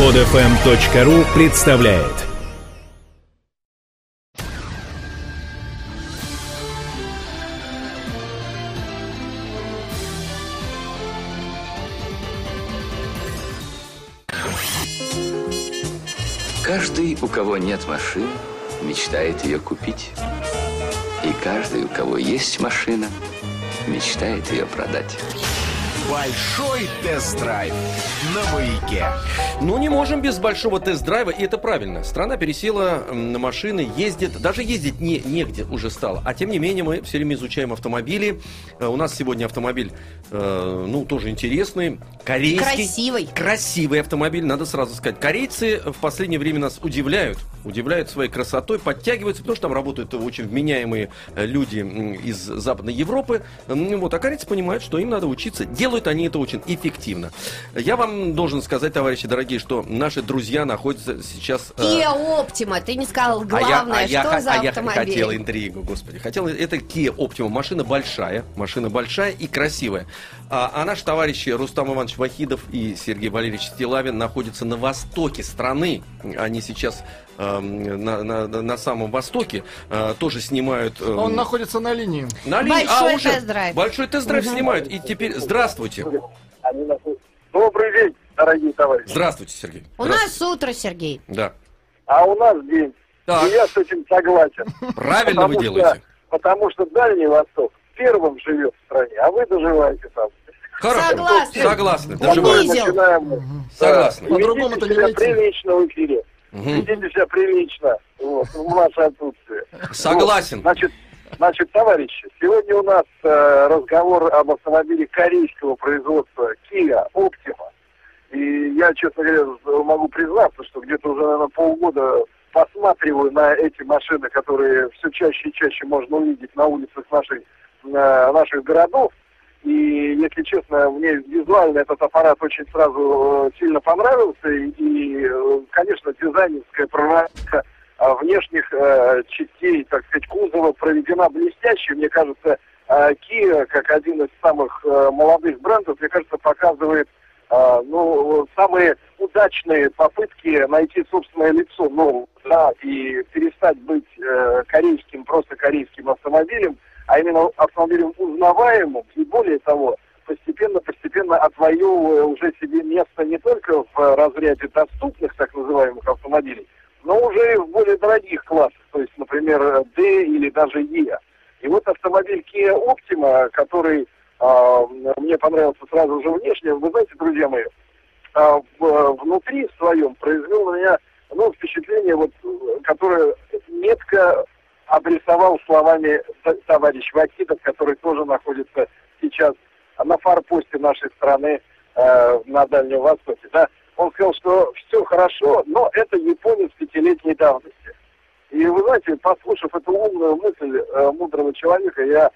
Подфм.ру представляет Каждый, у кого нет машины, мечтает ее купить. И каждый, у кого есть машина, мечтает ее продать. Большой тест-драйв на маяке. Ну, не можем без большого тест-драйва, и это правильно. Страна пересела на машины, ездит, даже ездить не, негде уже стало. А тем не менее, мы все время изучаем автомобили. Э, У нас сегодня автомобиль, э, ну, тоже интересный, корейский. Красивый. Красивый автомобиль, надо сразу сказать. Корейцы в последнее время нас удивляют. Удивляют своей красотой, подтягиваются, потому что там работают очень вменяемые э, люди из Западной Европы. Вот, а корейцы понимают, что им надо учиться. Делают они это очень эффективно. Я вам должен сказать, товарищи дорогие, что наши друзья находятся сейчас... э, Kia Optima, ты не сказал главное, а я, что а я, за а я автомобиль? хотел интригу, господи. Хотел, это Kia Optima, машина большая, машина большая и красивая. А, а наши товарищи Рустам Иванович Вахидов и Сергей Валерьевич Стилавин находятся на востоке страны. Они сейчас эм, на, на- на самом востоке э, тоже снимают... эм, Он находится на линии. на линии- Большой а, уже тест-драйв. Большой тест-драйв снимают. И теперь здравствуйте. Добрый день, дорогие товарищи. Здравствуйте, Сергей. У Здравствуйте. нас утро, Сергей. Да. А у нас день. Так. И я с этим согласен. Правильно вы делаете. Что, потому что Дальний Восток первым живет в стране, а вы доживаете там. Хорошо. Согласны. Мы Унизил. начинаем... Согласны. Да, По-другому ведите это не себя найти. прилично в эфире. Мгм. Ведите себя прилично вот, в наше отсутствие. Согласен. Вот, значит, значит, товарищи, сегодня у нас э, разговор об автомобиле корейского производства Kia Optima. И я, честно говоря, могу признаться, что где-то уже, наверное, полгода посматриваю на эти машины, которые все чаще и чаще можно увидеть на улицах наших, э, наших городов. И, если честно, мне визуально этот аппарат очень сразу э, сильно понравился. И, э, конечно, дизайнерская проработка э, внешних частей, так сказать, кузова проведена блестяще. Мне кажется, Kia, как один из самых молодых брендов, мне кажется, показывает ну, самые удачные попытки найти собственное лицо, ну, да, и перестать быть корейским, просто корейским автомобилем, а именно автомобилем узнаваемым, и более того, постепенно-постепенно отвоевывая уже себе место не только в разряде доступных так называемых автомобилей, но уже в более дорогих классах, то есть, например, D или даже E. И вот автомобиль Kia Optima, который а, мне понравился сразу же внешне, вы знаете, друзья мои, а, в- внутри своем произвел на меня ну, впечатление, вот, э, которое метко обрисовал словами товарищ Вакидов, который тоже находится сейчас на форпосте нашей страны э, на Дальнем Востоке. Да? Он сказал, что все хорошо, но это японец пятилетней давности. И вы знаете, послушав эту умную мысль э, мудрого человека, я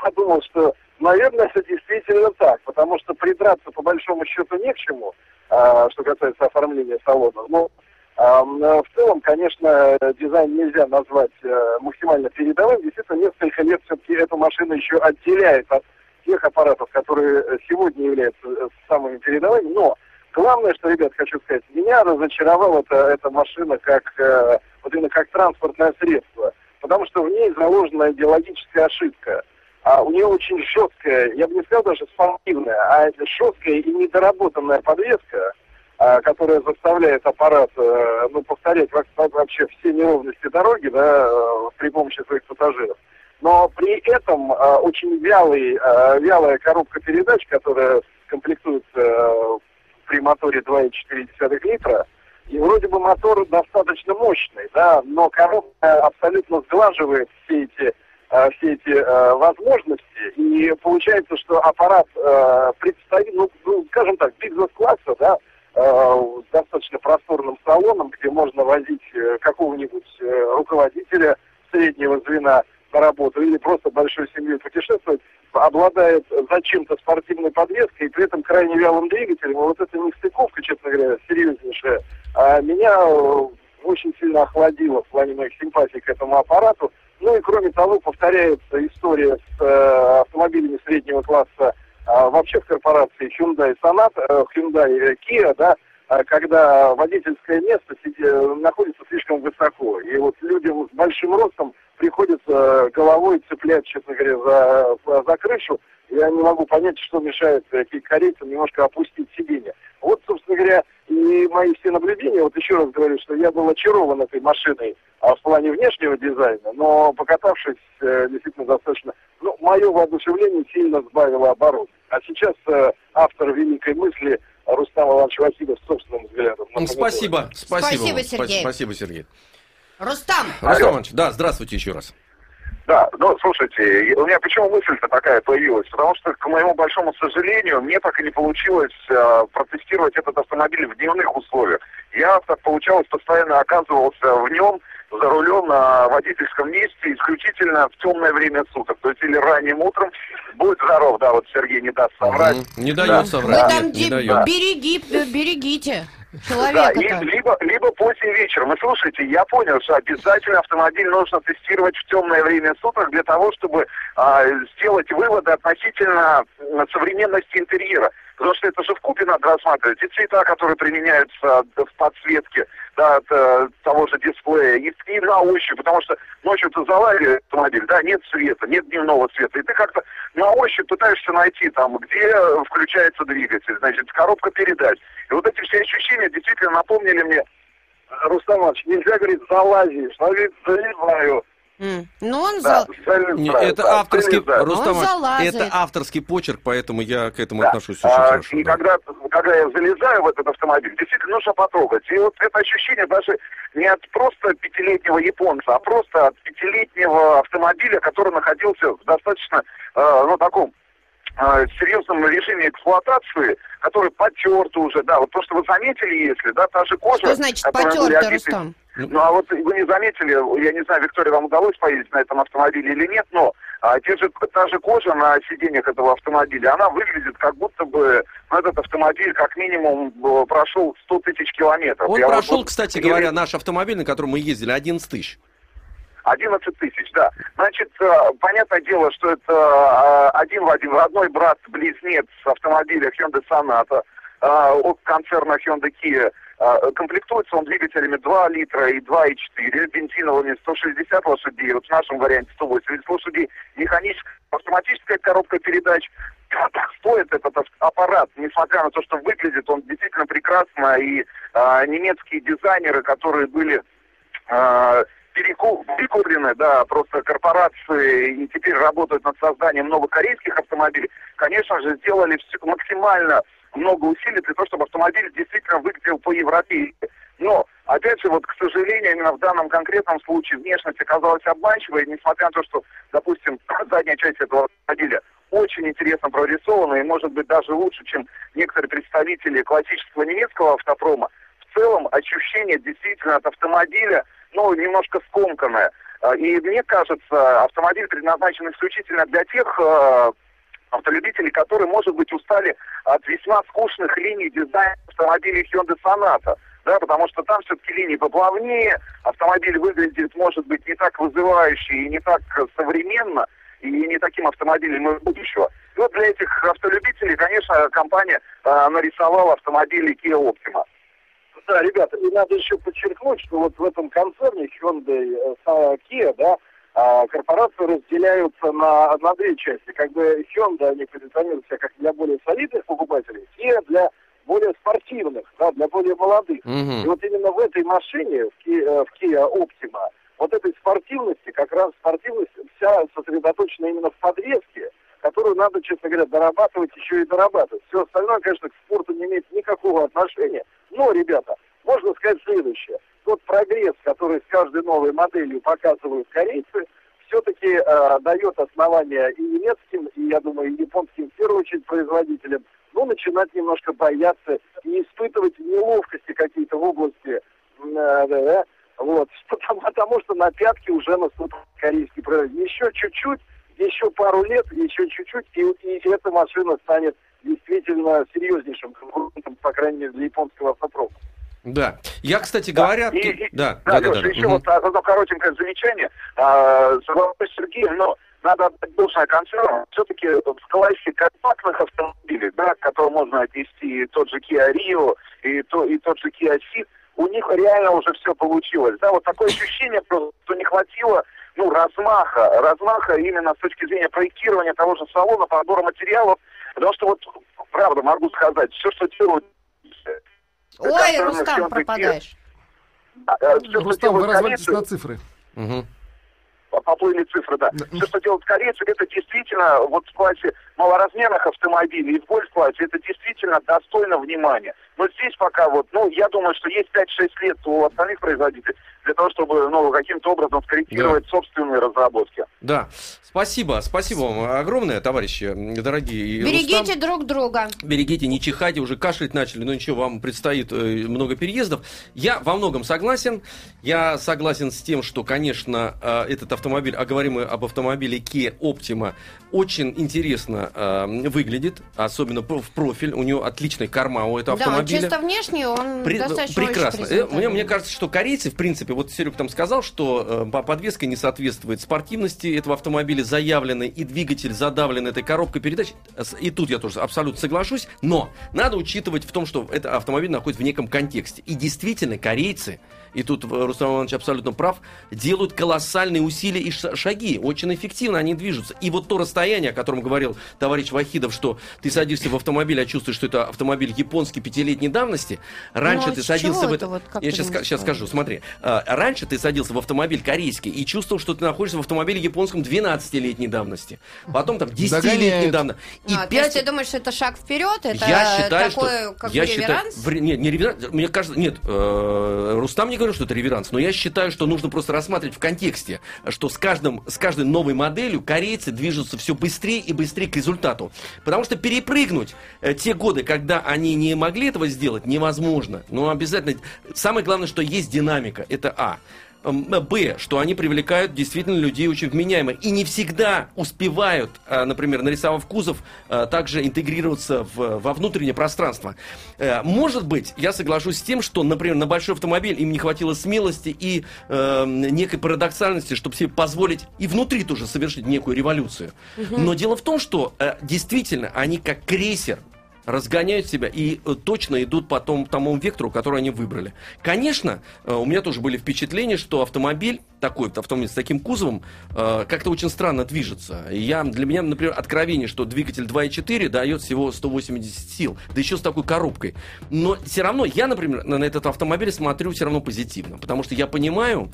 подумал, что, наверное, это действительно так, потому что придраться по большому счету не к чему, э, что касается оформления салона. Но в целом, конечно, э, дизайн нельзя назвать э, максимально передовым. Действительно, несколько лет все-таки эту машину еще отделяет от тех аппаратов, которые э, сегодня являются э, самыми передовыми. Но главное, что, ребят, хочу сказать, меня разочаровала эта, эта машина как э, вот именно как транспортное средство, потому что в ней заложена идеологическая ошибка. А у нее очень жесткая, я бы не сказал даже спортивная, а жесткая и недоработанная подвеска, которая заставляет аппарат э, ну, повторять во- во- вообще все неровности дороги да, э, при помощи своих пассажиров. Но при этом э, очень вялый, э, вялая коробка передач, которая комплектуется э, при моторе 2,4 литра, и вроде бы мотор достаточно мощный, да, но коробка абсолютно сглаживает все эти э, все эти э, возможности, и получается, что аппарат э, представит, ну, ну, скажем так, бизнес-класса, да, э, достаточно просторным салоном, где можно возить э, какого-нибудь э, руководителя среднего звена на работу или просто большой семьей путешествовать, обладает зачем-то спортивной подвеской и при этом крайне вялым двигателем. И вот эта нестыковка, честно говоря, серьезнейшая, а, меня э, очень сильно охладила в плане моих симпатий к этому аппарату. Ну и кроме того, повторяется история с э, автомобилями среднего класса а, вообще в корпорации Hyundai Sonata, э, Hyundai э, Kia, да, а, когда водительское место находится слишком высоко. И вот людям с большим ростом приходится головой цеплять, честно говоря, за, за крышу. Я не могу понять, что мешает э, корейцам немножко опустить сиденье. Вот, собственно говоря, и мои все наблюдения, вот еще раз говорю, что я был очарован этой машиной а в плане внешнего дизайна, но покатавшись э, действительно достаточно, ну, мое воодушевление сильно сбавило оборот. А сейчас э, автор великой мысли Рустам Иванович Васильев собственным взглядом. М, Спасибо, спасибо. Спасибо. Сергей. Спасибо, Сергей. Рустам, Рустам Иванович, да, здравствуйте еще раз. Да, ну, слушайте, у меня почему мысль-то такая появилась? Потому что, к моему большому сожалению, мне так и не получилось э, протестировать этот автомобиль в дневных условиях. Я, так получалось, постоянно оказывался в нем за рулем на водительском месте исключительно в темное время суток. То есть или ранним утром. Будь здоров, да, вот Сергей не даст соврать. Не дает Да. вы соврать. там не дает. береги, берегите Да, и либо, либо поздним вечером. И слушайте, я понял, что обязательно автомобиль нужно тестировать в темное время суток для того, чтобы а, сделать выводы относительно современности интерьера. Потому что это же в купе надо рассматривать. И цвета, которые применяются в подсветке да, э, того же дисплея, и, и на ощупь, потому что ночью ты залазишь автомобиль, да, нет света, нет дневного света, и ты как-то на ощупь пытаешься найти там, где включается двигатель, значит, коробка передач. И вот эти все ощущения действительно напомнили мне, Рустам Иванович, нельзя говорить залазишь, но говорит заливаю. Ну, он Да, за... Не, да, это да, авторский, залезаю. Рустам это авторский почерк, поэтому я к этому Да. отношусь очень А, хорошо. И да. когда, когда я залезаю в этот автомобиль, действительно нужно потрогать. И вот это ощущение даже не от просто пятилетнего японца, а просто от пятилетнего автомобиля, который находился в достаточно, э, ну, таком э, серьезном режиме эксплуатации, который потерт уже, да, вот то, что вы заметили, если, да, та же кожа... Что значит обиты- Рустам? Ну, а вот вы не заметили, я не знаю, Виктория, вам удалось поездить на этом автомобиле или нет, но а, те же, та же кожа на сиденьях этого автомобиля, она выглядит как будто бы ну, этот автомобиль как минимум э, прошел 100 тысяч километров. Он Я прошел, вот кстати не- говоря, наш автомобиль, на котором мы ездили, 11 тысяч. 11 тысяч, да. Значит, э, понятное дело, что это э, один в один родной брат-близнец автомобиля Hyundai Sonata э, от концерна Hyundai Kia. Комплектуется он двигателями 2 литра и 2,4, бензиновыми 160 лошадей, вот в нашем варианте 180 лошадей, механическая автоматическая коробка передач. Стоит этот аппарат, несмотря на то, что выглядит он действительно прекрасно, и э, немецкие дизайнеры, которые были э, перекуплены, да, просто корпорации и теперь работают над созданием новых корейских автомобилей, конечно же, сделали всё- максимально много усилий для того, чтобы автомобиль действительно выглядел по-европейски. Но, опять же, вот, к сожалению, именно в данном конкретном случае внешность оказалась обманчивой, несмотря на то, что, допустим, задняя часть этого автомобиля очень интересно прорисована и, может быть, даже лучше, чем некоторые представители классического немецкого автопрома. В целом, ощущение действительно от автомобиля, ну, немножко скомканное. А, И мне кажется, автомобиль предназначен исключительно для тех э, автолюбителей, которые, может быть, устали от весьма скучных линий дизайна автомобилей Hyundai Sonata. Да, потому что там все-таки линии поплавнее, автомобиль выглядит, может быть, не так вызывающе и не так современно, и не таким автомобилем из будущего. И вот для этих автолюбителей, конечно, компания э, нарисовала автомобили Kia Optima. Да, ребята, и надо еще подчеркнуть, что вот в этом концерне Hyundai э, Kia, да, а, корпорации разделяются на, на две части. Как бы Hyundai, они позиционируют себя как для более солидных покупателей, Kia для более спортивных, да, для более молодых. Мгм. И вот именно в этой машине, в Kia, э, в Kia Optima, вот этой спортивности, как раз спортивность вся сосредоточена именно в подвеске, которую надо, честно говоря, дорабатывать еще и дорабатывать. Все остальное, конечно, к спорту не имеет никакого отношения. Но, ребята, сказать следующее. Тот прогресс, который с каждой новой моделью показывают корейцы, все-таки э, дает основания и немецким, и, я думаю, и японским, в первую очередь, производителям, ну, начинать немножко бояться и испытывать неловкости какие-то в области, э, да, вот, потому, потому что на пятки уже наступает корейский производитель. Еще чуть-чуть, еще пару лет, еще чуть-чуть, и, и эта машина станет действительно серьезнейшим конкурентом, по крайней мере, для японского автопрома. Да. Я, кстати говоря... И- и- Да, Да, да, да, Леша, да. еще Мгм. вот одно коротенькое замечание. А, Соглашусь с Сергеем, но надо отдать должное концерну. Все-таки в классе компактных автомобилей, да, к которым можно отнести и тот же Kia Rio, и, то, и тот же Kia Ceed, у них реально уже все получилось. Да, вот такое ощущение просто, что не хватило ну, размаха, размаха именно с точки зрения проектирования того же салона, подбора материалов, потому что вот, правда, могу сказать, все, что делают... Ой, Рустам, пропадаешь. Э, всё, что Рустам, вы корейцы, на цифры. Мгм. поплыли цифры, да. Все, что делают корейцы, это действительно вот в классе малоразмерных автомобилей и в гольф-классе, это действительно достойно внимания. Но здесь пока вот, ну, я думаю, что есть 5-6 лет у остальных производителей для того, чтобы, ну, каким-то образом скорректировать собственные разработки. Да, спасибо, спасибо вам огромное, товарищи, дорогие. Берегите Рустам, друг друга. Берегите, не чихайте, уже кашлять начали, но ничего, вам предстоит э, много переездов. Я во многом согласен. Я согласен с тем, что, конечно, э, этот автомобиль, а говорим мы об автомобиле Kia Optima, очень интересно э, выглядит, особенно в профиль. У него отличная корма у этого Да, он автомобиля. чисто внешне он При- достаточно прекрасно. Мне, мне кажется, что корейцы, в принципе, вот Серег там сказал, что э, по- подвеска не соответствует спортивности этого автомобиля, заявленной, и двигатель задавлен этой коробкой передач. И тут я тоже абсолютно соглашусь. Но надо учитывать в том, что этот автомобиль находится в неком контексте. И действительно, корейцы, и тут э, Рустам Иванович абсолютно прав, делают колоссальные усилия и ша- шаги. Очень эффективно они движутся. И вот то расстояние, о котором говорил товарищ Вахидов, что ты садишься в автомобиль, а чувствуешь, что это автомобиль японский пятилетней давности. Раньше Ну, а ты садился в это вот, Я сейчас, сейчас скажу, смотри. Раньше ты садился в автомобиль корейский и чувствовал, что ты находишься в автомобиле японском 12-летней давности. Потом там 10-летней Догоняют. давности. И А, то пять- есть ты думаешь, что это шаг вперед? Это я считаю, такой, что... как я считаю, реверанс? вре- нет, не реверанс. Мне кажется, нет, э, Рустам не говорил, что это реверанс, но я считаю, что нужно просто рассматривать в контексте, что с, каждым, с каждой новой моделью корейцы движутся все быстрее и быстрее к результату. Потому что перепрыгнуть э, те годы, когда они не могли этого сделать, невозможно. Но обязательно... Самое главное, что есть динамика. Это А. М, Б, что они привлекают действительно людей очень вменяемых. И не всегда успевают, а, например, нарисовав кузов, а, также интегрироваться в- во внутреннее пространство. Э, Может быть, я соглашусь с тем, что, например, на большой автомобиль им не хватило смелости и э, некой парадоксальности, чтобы себе позволить и внутри тоже совершить некую революцию. Но дело в том, что э, действительно они как крейсер разгоняют себя и э, точно идут по тому, тому вектору, который они выбрали. Конечно, э, у меня тоже были впечатления, что автомобиль, такой автомобиль с таким кузовом, э, как-то очень странно движется. Я, для меня, например, откровение, что двигатель 2.4 дает всего 180 сил, да еще с такой коробкой. Но все равно я, например, на на этот автомобиль смотрю все равно позитивно, потому что я понимаю,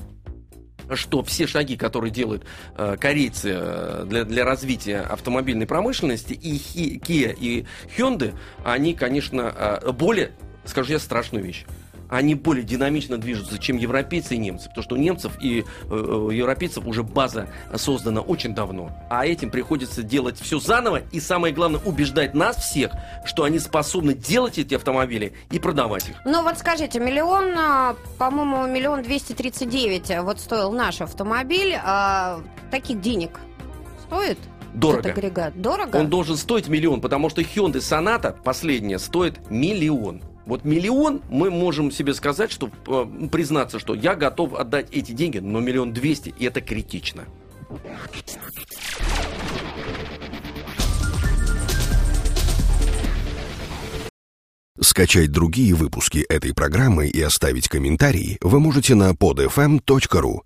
что все шаги, которые делают э, корейцы э, для, для развития автомобильной промышленности, и Хи- Kia, и Hyundai, они, конечно, э, более, скажу я, страшную вещь. Они более динамично движутся, чем европейцы и немцы. Потому что у немцев и э, э, европейцев уже база создана очень давно. А этим приходится делать все заново. И самое главное, убеждать нас всех, что они способны делать эти автомобили и продавать их. Ну вот скажите, миллион, а, по-моему, миллион двести тридцать девять а, вот стоил наш автомобиль. а, таких денег стоит Дорого. этот агрегат? Дорого? Он должен стоить миллион, потому что Hyundai Sonata последняя стоит миллион. Вот миллион мы можем себе сказать, что э, признаться, что я готов отдать эти деньги, но миллион двести, и это критично. Скачать другие выпуски этой программы и оставить комментарии вы можете на podfm.ru.